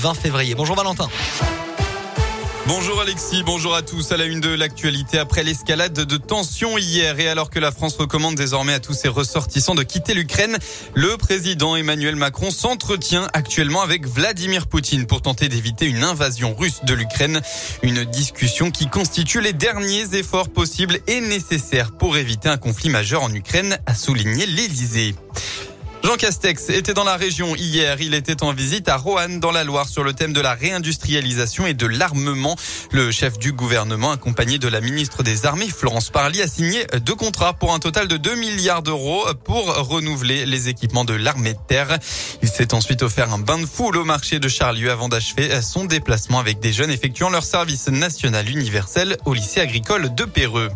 20 février. Bonjour Valentin. Bonjour Alexis, bonjour à tous. À la une de l'actualité après l'escalade de tensions hier et alors que la France recommande désormais à tous ses ressortissants de quitter l'Ukraine, le président Emmanuel Macron s'entretient actuellement avec Vladimir Poutine pour tenter d'éviter une invasion russe de l'Ukraine. Une discussion qui constitue les derniers efforts possibles et nécessaires pour éviter un conflit majeur en Ukraine, a souligné l'Élysée. Jean Castex était dans la région hier. Il était en visite à Roanne dans la Loire sur le thème de la réindustrialisation et de l'armement. Le chef du gouvernement, accompagné de la ministre des Armées, Florence Parly, a signé deux contrats pour un total de 2 milliards d'euros pour renouveler les équipements de l'armée de terre. Il s'est ensuite offert un bain de foule au marché de Charlieu avant d'achever son déplacement avec des jeunes effectuant leur service national universel au lycée agricole de Péreux.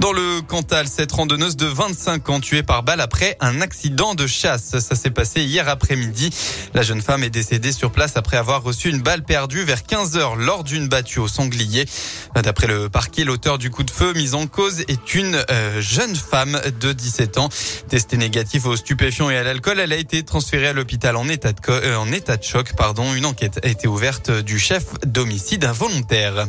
Dans le Cantal, cette randonneuse de 25 ans tuée par balle après un accident de chasse. Ça s'est passé hier après-midi. La jeune femme est décédée sur place après avoir reçu une balle perdue vers 15 heures lors d'une battue au sanglier. D'après le parquet, l'auteur du coup de feu mis en cause est une euh, jeune femme de 17 ans. Testée négative aux stupéfiants et à l'alcool, elle a été transférée à l'hôpital en état de, euh, choc. Pardon. Une enquête a été ouverte du chef d'homicide involontaire.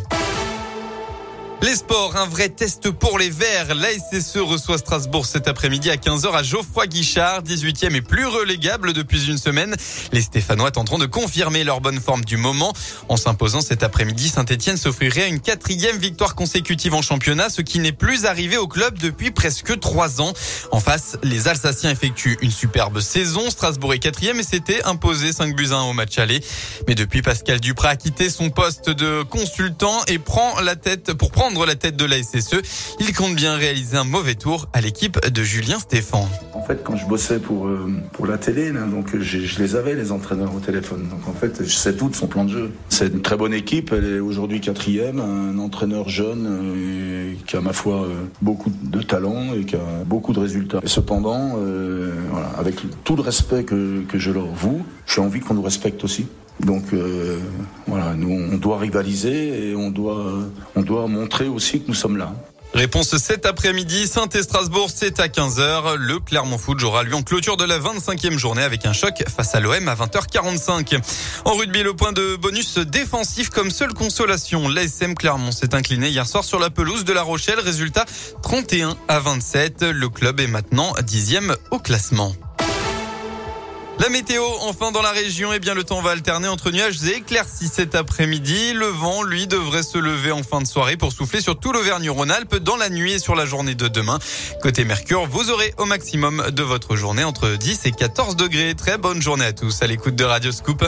Les sports, un vrai test pour les Verts. La SSE reçoit Strasbourg cet après-midi à 15h à Geoffroy Guichard, 18e et plus relégable depuis une semaine. Les Stéphanois tenteront de confirmer leur bonne forme du moment. En s'imposant cet après-midi, Saint-Etienne s'offrirait une quatrième victoire consécutive en championnat, ce qui n'est plus arrivé au club depuis presque trois ans. En face, les Alsaciens effectuent une superbe saison. Strasbourg est quatrième et s'était imposé 5 buts à 1 au match aller. Mais depuis, Pascal Duprat a quitté son poste de consultant et prend la tête pour prendre la tête de la SSE. Il compte bien réaliser un mauvais tour à l'équipe de Julien Stéphan. En fait, quand je bossais pour, euh, pour la télé, donc je les avais, les entraîneurs au téléphone. Donc en fait, je sais tout de son plan de jeu. C'est une très bonne équipe, elle est aujourd'hui quatrième, un entraîneur jeune euh, qui a, ma foi, euh, beaucoup de talent et qui a beaucoup de résultats. Et cependant, avec tout le respect que, que je leur voue, j'ai envie qu'on nous respecte aussi. Donc euh, voilà, nous on doit rivaliser et on doit, on doit montrer aussi que nous sommes là. Réponse cet après-midi, saint Strasbourg, c'est à 15h. Le Clermont Foot jouera lui en clôture de la 25e journée avec un choc face à l'OM à 20h45. En rugby, le point de bonus défensif comme seule consolation. L'ASM Clermont s'est incliné hier soir sur la pelouse de La Rochelle. Résultat 31 à 27. Le club est maintenant dixième au classement. La météo, enfin dans la région, eh bien le temps va alterner entre nuages et éclaircies cet après-midi. Le vent, lui, devrait se lever en fin de soirée pour souffler sur tout l'Auvergne-Rhône-Alpes dans la nuit et sur la journée de demain. Côté Mercure, vous aurez au maximum de votre journée entre 10 et 14 degrés. Très bonne journée à tous à l'écoute de Radio Scoop.